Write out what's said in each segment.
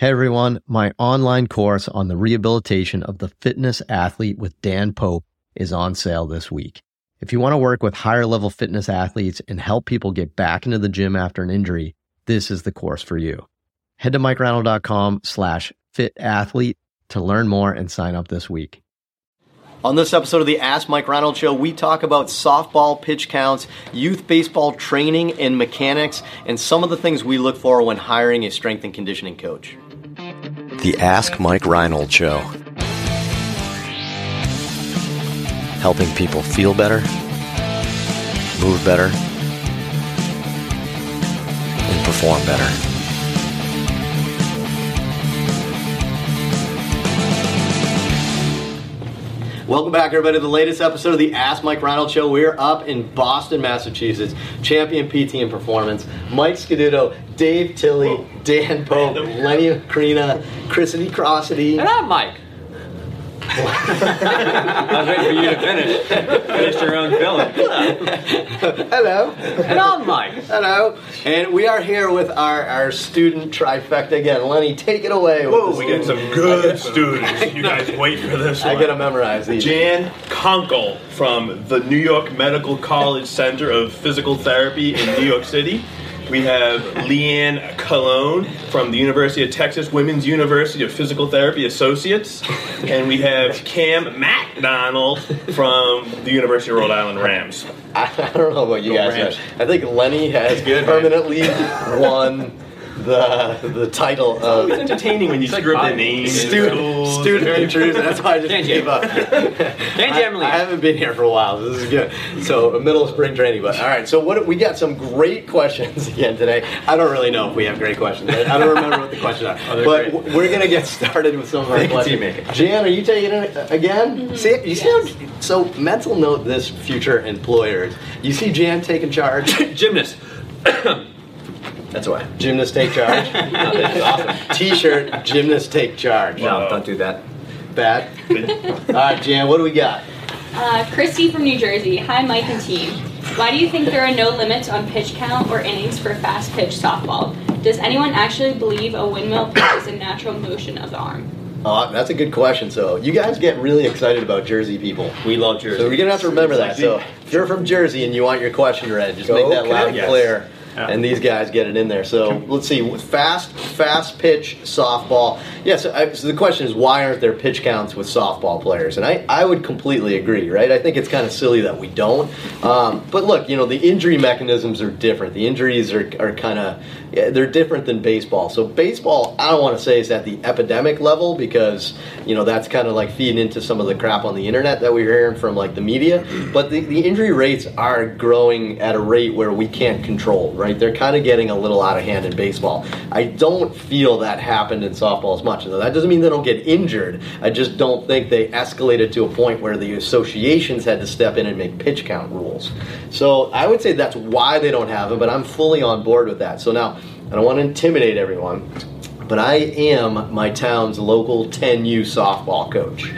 Hey everyone, my online course on the rehabilitation of the fitness athlete with Dan Pope is on sale this week. If you want to work with higher level fitness athletes and help people get back into the gym after an injury, this is the course for you. Head to mikereinold.com slash fit athlete to learn more and sign up this week. On this episode of the Ask Mike Reinold Show, we talk about softball pitch counts, youth baseball training and mechanics, and some of the things we look for when hiring a strength and conditioning coach. The Ask Mike Reinold Show. Helping people feel better, move better, and perform better. Welcome back, everybody, to the latest episode of the Ask Mike Reinold Show. We're up in Boston, Massachusetts. Champion PT and Performance, Mike Scaduto, Dave Tilley, Dan Pope, Lenny Macrina, Chrisity Crossity. And I'm Mike. I was waiting for you to finish. Finish your own filling. Hello. And I'm Mike. Hello. And we are here with our, our student trifecta again. Lenny, take it away. Whoa, the we got some good students. You guys wait for this I gotta memorize these. Jan Kunkel from the New York Medical College Center of Physical Therapy in New York City. We have Leanne Cologne from the University of Texas Women's University of Physical Therapy Associates. And we have Cam McDonald from the University of Rhode Island Rams. I, I don't know about you Go guys. Rams. I think Lenny has Good, permanently won the the title It's of entertaining when you screw up the names. student schools. student intrusion. That's why I just Can't gave you? up. Can't I. I haven't been here for a while. This is good. So a middle of spring training, but all right. So what we got some great questions again today. I don't really know if we have great questions. I, I don't remember what the questions are, they're but great. we're gonna get started with some of our Thank you, questions. Jan, are you taking it again? Mm-hmm. See, you see how, so mental note this future employers. You see Jan taking charge. Gymnast. That's why. Gymnasts take charge. T-shirt. Gymnasts take charge. No, don't do that. Bad. All right, Jan. What do we got? Uh, Christy from New Jersey. Hi, Mike and team. Why do you think there are no limits on pitch count or innings for fast pitch softball? Does anyone actually believe a windmill pitch is a natural motion of the arm? Oh, that's a good question. So you guys get really excited about Jersey people. We love Jersey. So we're gonna have to remember that. So if you're from Jersey and you want your question read, just make that loud and Yes. clear. Yeah. And these guys get it in there. So let's see, fast, fast pitch softball. Yeah. So, so the question is, why aren't there pitch counts with softball players? And I, I would completely agree. Right. I think it's kind of silly that we don't. Um, but look, you know, the injury mechanisms are different. The injuries are, are kind of yeah, they're different than baseball. So baseball, I don't want to say is at the epidemic level because you know that's kind of like feeding into some of the crap on the internet that we're hearing from like the media. But the, the injury rates are growing at a rate where we can't control. Right? They're kind of getting a little out of hand in baseball. I don't feel that happened in softball as much. Now, that doesn't mean they don't get injured. I just don't think they escalated to a point where the associations had to step in and make pitch count rules. So I would say that's why they don't have them. But I'm fully on board with that. So now. I don't want to intimidate everyone, but I am my town's local 10U softball coach.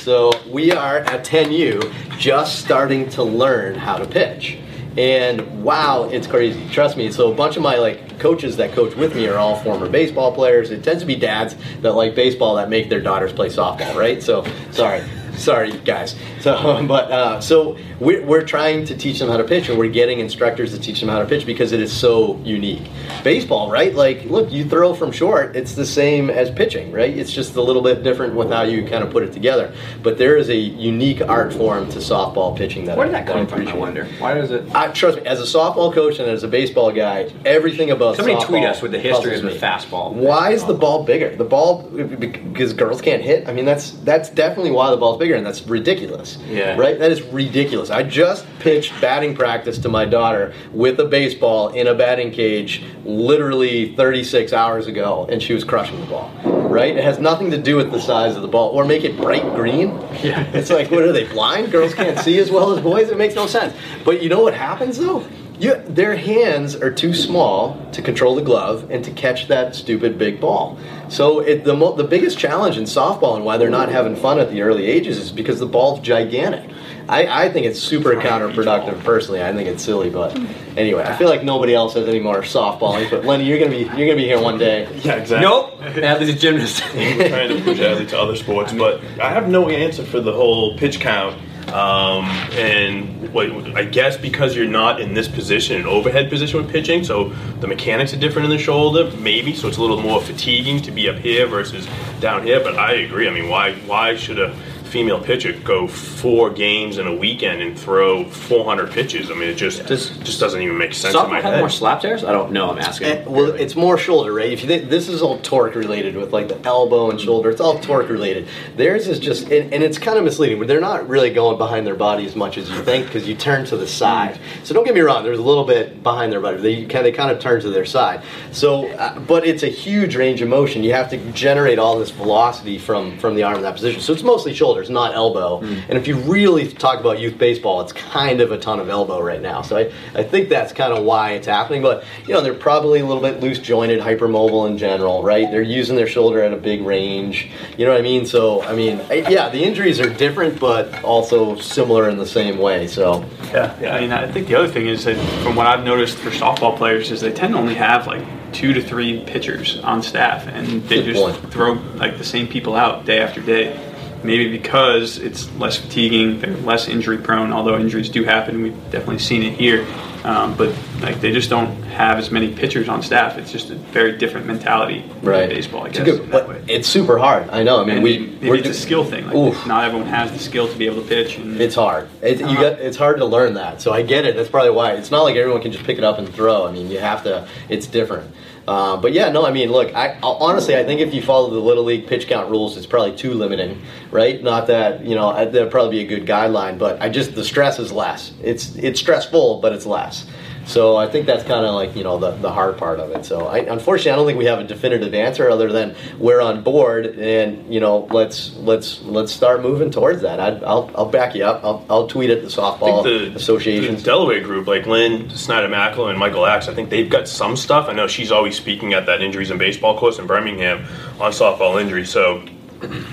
So we are at 10U just starting to learn how to pitch. And wow, it's crazy. Trust me. So a bunch of my like coaches that coach with me are all former baseball players. It tends to be dads that like baseball that make their daughters play softball, right? So sorry. Sorry, guys. So, but uh, so we're, we're trying to teach them how to pitch, and we're getting instructors to teach them how to pitch because it is so unique. Baseball, right? Like, look, you throw from short; it's the same as pitching, right? It's just a little bit different with how you kind of put it together. But there is a unique art form to softball pitching that Where did that come from? I wonder. Why does it? I, trust me, as a softball coach and as a baseball guy, everything about Somebody softball tweet us with the history of the fastball. Why is the ball bigger? The ball because girls can't hit. I mean, that's that's definitely why the ball's bigger, and that's ridiculous. Yeah. Right. That is ridiculous. I just pitched batting practice to my daughter with a baseball in a batting cage, literally 36 hours ago, and she was crushing the ball. Right. It has nothing to do with the size of the ball, or make it bright green. Yeah. It's like, what are they blind? Girls can't see as well as boys. It makes no sense. But you know what happens though? You, their hands are too small to control the glove and to catch that stupid big ball. So it, the mo- the biggest challenge in softball and why they're not having fun at the early ages is because the ball's gigantic. I, I think it's super counterproductive. Personally, I think it's silly, but anyway, I feel like nobody else has any more softballing. But Lenny, you're gonna be you're gonna be here one day. Yeah, exactly. Nope. Athlete's a gymnast. trying to push Adley to other sports, but I have no answer for the whole pitch count. Um, and what, I guess because you're not in this position, an overhead position with pitching, so the mechanics are different in the shoulder, maybe. So it's a little more fatiguing to be up here versus down here. But I agree. I mean, why why should a female pitcher go four games in a weekend and throw 400 pitches? I mean, it just Does- just doesn't even make sense in Softball my have head. more slap tears? I don't know. I'm asking. Eh, well, it's more shoulder, right? If you think this is all torque related with like the elbow and shoulder, it's all torque related. Theirs is just, and, and it's kind of misleading. But they're not really going behind their body as much as you think because you turn to the side. So don't get me wrong. There's a little bit behind their body. They kind of kind of turn to their side. So, uh, but it's a huge range of motion. You have to generate all this velocity from from the arm in that position. So it's mostly shoulders, not elbow. Hmm. And if you really talk about youth baseball, it's kind of a ton of elbow right now. So I, I think that's kind of why it's happening. But you know, they're probably a little bit loose jointed, hypermobile in general, right? They're using their shoulder at a big range. You know what I mean? So I mean, I- yeah, the injuries are different, but also similar in the same way. So Yeah, I mean, I think the other thing is that from what I've noticed for softball players is they tend to only have like two to three pitchers on staff, and they Good just point. throw like the same people out day after day. Maybe because it's less fatiguing, they're less injury prone. Although injuries do happen, we've definitely seen it here. Um, but like they just don't have as many pitchers on staff. It's just a very different mentality right, in baseball, I guess. a good- in that but way. it's super hard. I know. I mean, And we we're it's a skill thing. Like not everyone has the skill to be able to pitch. And It's hard. It, Uh-huh. got, it's hard to learn that. So I get it. That's probably why. It's not like everyone can just pick it up and throw. I mean, you have to. It's different. Uh, but yeah, no. I mean, look. I I'll- honestly, I think if you follow the little league pitch count rules, it's probably too limiting, right? Not that you know that'd probably be a good guideline, but I just the stress is less. It's it's stressful, but it's less. So I think that's kind of like you know the, the hard part of it. So I, unfortunately, I don't think we have a definitive answer other than we're on board and you know let's let's let's start moving towards that. I'd, I'll I'll back you up. I'll, I'll tweet at the I softball the, association. the Delaware group, like Lynn Snyder Mackler and Michael Axe, I think they've got some stuff. I know she's always speaking at that injuries in baseball course in Birmingham on softball injuries. So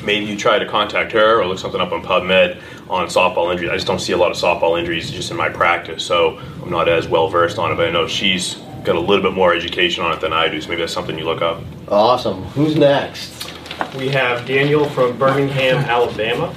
maybe you try to contact her or look something up on PubMed on softball injuries. I just don't see a lot of softball injuries just in my practice, so I'm not as well versed on it. But I know she's got a little bit more education on it than I do, so maybe that's something you look up. awesome. Who's next? We have Daniel from Birmingham, Alabama.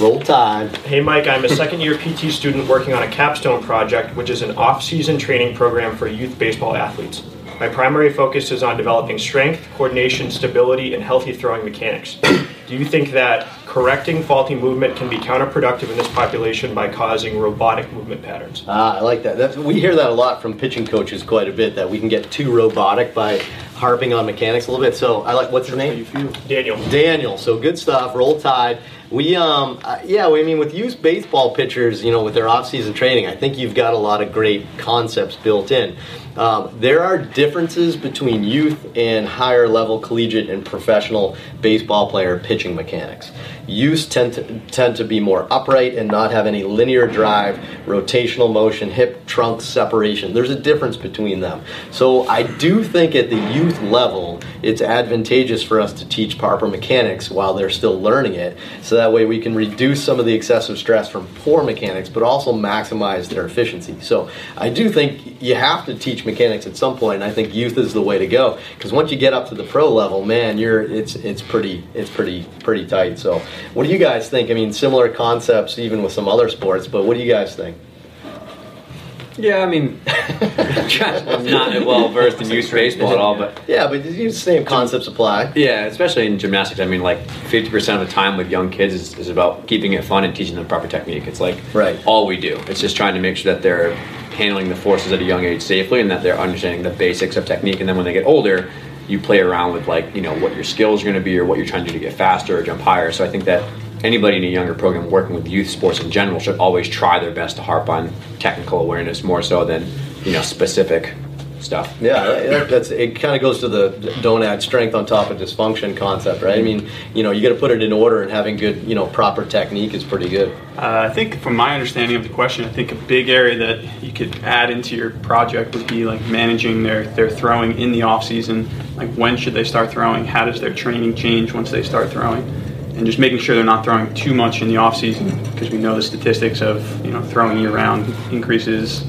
Roll Tide. Hey Mike, I'm a second year PT student working on a capstone project, which is an off season training program for youth baseball athletes. My primary focus is on developing strength, coordination, stability, and healthy throwing mechanics. Do you think that correcting faulty movement can be counterproductive in this population by causing robotic movement patterns? Ah, I like that. That's, we hear that a lot from pitching coaches quite a bit. That we can get too robotic by harping on mechanics a little bit. So I like. What's his name? Daniel. Daniel. So good stuff. Roll Tide. We um uh, yeah. I mean with youth baseball pitchers, you know, with their off-season training, I think you've got a lot of great concepts built in. Um, there are differences between youth and higher level collegiate and professional baseball player pitching mechanics. Youths tend to tend to be more upright and not have any linear drive, rotational motion, hip trunk separation. There's a difference between them. So I do think at the youth level, it's advantageous for us to teach proper mechanics while they're still learning it. So that way we can reduce some of the excessive stress from poor mechanics, but also maximize their efficiency. So I do think you have to teach mechanics at some point, and I think youth is the way to go. Because once you get up to the pro level, man, you're it's it's pretty it's pretty pretty tight. So what do you guys think? I mean, similar concepts even with some other sports, but what do you guys think? Yeah, I mean, I'm not well versed in youth baseball at all, but Yeah, but the same concepts apply. yeah, especially in gymnastics. I mean, like 50% of the time with young kids is, is about keeping it fun and teaching them proper technique. It's like Right. all we do. It's just trying to make sure that they're handling the forces at a young age safely and that they're understanding the basics of technique. And then when they get older, you play around with like you know what your skills are going to be or what you're trying to do to get faster or jump higher. So I think that anybody in a younger program working with youth sports in general should always try their best to harp on technical awareness more so than you know specific stuff. Yeah, that, that's it. Kind of goes to the don't add strength on top of dysfunction concept, right? I mean, you know, you got to put it in order, and having good, you know, proper technique is pretty good. Uh, I think, from my understanding of the question, I think a big area that you could add into your project would be like managing their, their throwing in the off season. Like when should they start throwing? How does their training change once they start throwing? And just making sure they're not throwing too much in the off season because we know the statistics of you know throwing year round increases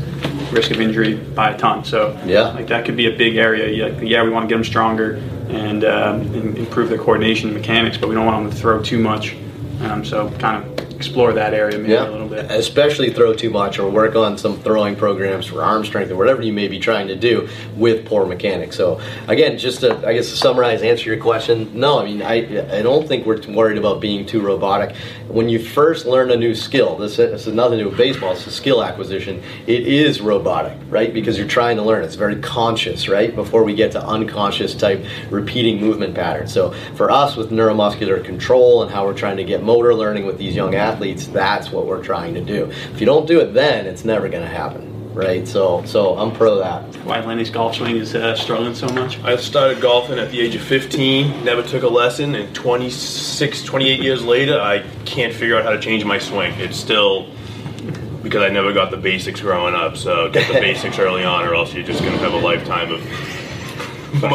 risk of injury by a ton. So Yeah. like that could be a big area. Yeah, yeah we want to get them stronger and, um, and improve their coordination and mechanics, but we don't want them to throw too much. Um, so kind of explore that area maybe a little. Especially throw too much or work on some throwing programs for arm strength or whatever you may be trying to do with poor mechanics. So again, just to I guess to summarize, answer your question. No, I mean I I don't think we're worried about being too robotic. When you first learn a new skill, this, this is nothing to do with baseball. It's a skill acquisition. It is robotic, right? Because you're trying to learn. It's very conscious, right? Before we get to unconscious type repeating movement patterns. So for us with neuromuscular control and how we're trying to get motor learning with these young athletes, that's what we're trying to do. If you don't do it then, it's never going to happen, right? So so I'm pro that. Why Lenny's golf swing is uh, struggling so much? I started golfing at the age of 15, never took a lesson, and 26, 28 years later, I can't figure out how to change my swing. It's still because I never got the basics growing up. So get the basics early on, or else you're just going to have a lifetime of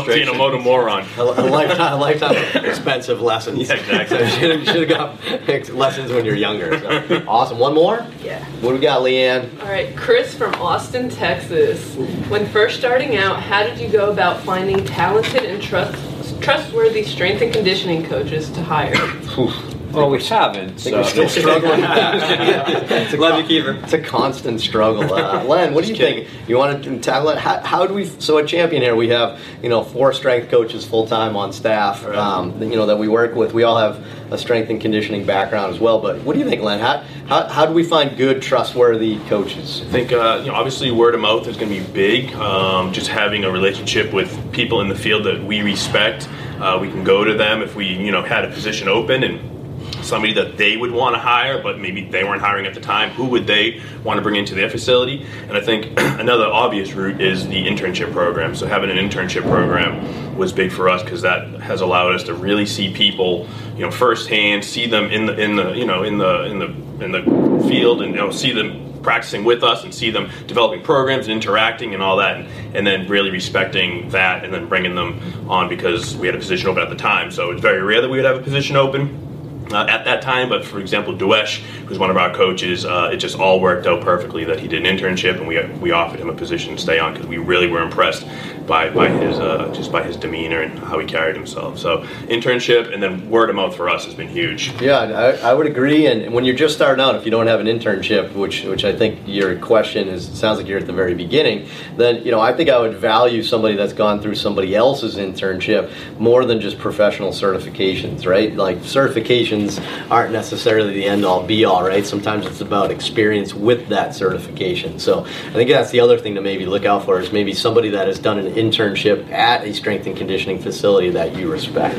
being a motor moron. A, a lifetime, a lifetime of expensive lessons. Yeah, exactly. So you should have got lessons when you're younger. So. Awesome. One more? Yeah. What do we got, Leanne? All right, Chris from Austin, Texas. When first starting out, how did you go about finding talented and trust, trustworthy strength and conditioning coaches to hire? Well, we haven't. So we're still struggling. it's, a, Love you, Keeper. it's a constant struggle. Uh, Len, what do you think? You want to tackle it? How, how do we? So at Champion here, we have you know four strength coaches full time on staff. Right. Um, you know that we work with. We all have a strength and conditioning background as well. But what do you think, Len? How how, how do we find good, trustworthy coaches? I think uh, you know obviously word of mouth is going to be big. Um, just having a relationship with people in the field that we respect, uh, we can go to them if we you know had a position open and somebody that they would want to hire, but maybe they weren't hiring at the time. Who would they want to bring into their facility? And I think another obvious route is the internship program. So having an internship program was big for us because that has allowed us to really see people, you know, firsthand, see them in the in the you know in the in the in the field, and you know see them practicing with us and see them developing programs and interacting and all that and, and then really respecting that and then bringing them on because we had a position open at the time so it's very rare that we would have a position open uh, at that time. But for example, Duesh, who's one of our coaches, uh, it just all worked out perfectly that he did an internship and we, we offered him a position to stay on because we really were impressed by, by his uh, just by his demeanor and how he carried himself. So internship and then word of mouth for us has been huge. Yeah, I, I would agree. And when you're just starting out, if you don't have an internship, which which I think your question is sounds like you're at the very beginning, then you know I think I would value somebody that's gone through somebody else's internship more than just professional certifications, right? Like certifications aren't necessarily the end all be all, right? Sometimes it's about experience with that certification. So I think that's the other thing to maybe look out for is maybe somebody that has done an internship at a strength and conditioning facility that you respect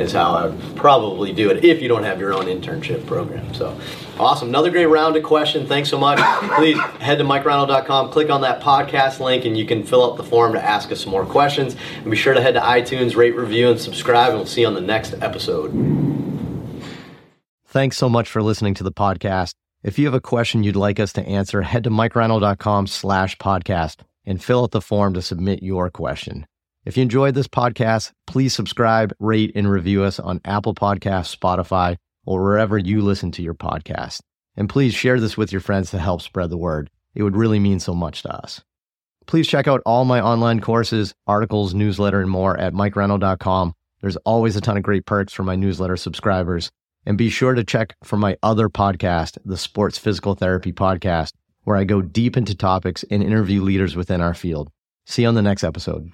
is how I would probably do it if you don't have your own internship program. So awesome. Another great round of question. Thanks so much. Please head to MikeReinold.com, click on that podcast link, and you can fill out the form to ask us some more questions. And be sure to head to iTunes, rate, review, and subscribe, and we'll see you on the next episode. Thanks so much for listening to the podcast. If you have a question you'd like us to answer, head to MikeReinold.com slash podcast and fill out the form to submit your question. If you enjoyed this podcast, please subscribe, rate, and review us on Apple Podcasts, Spotify, or wherever you listen to your podcast. And please share this with your friends to help spread the word. It would really mean so much to us. Please check out all my online courses, articles, newsletter, and more at MikeReinold.com. There's always a ton of great perks for my newsletter subscribers. And be sure to check for my other podcast, the Sports Physical Therapy Podcast, where I go deep into topics and interview leaders within our field. See you on the next episode.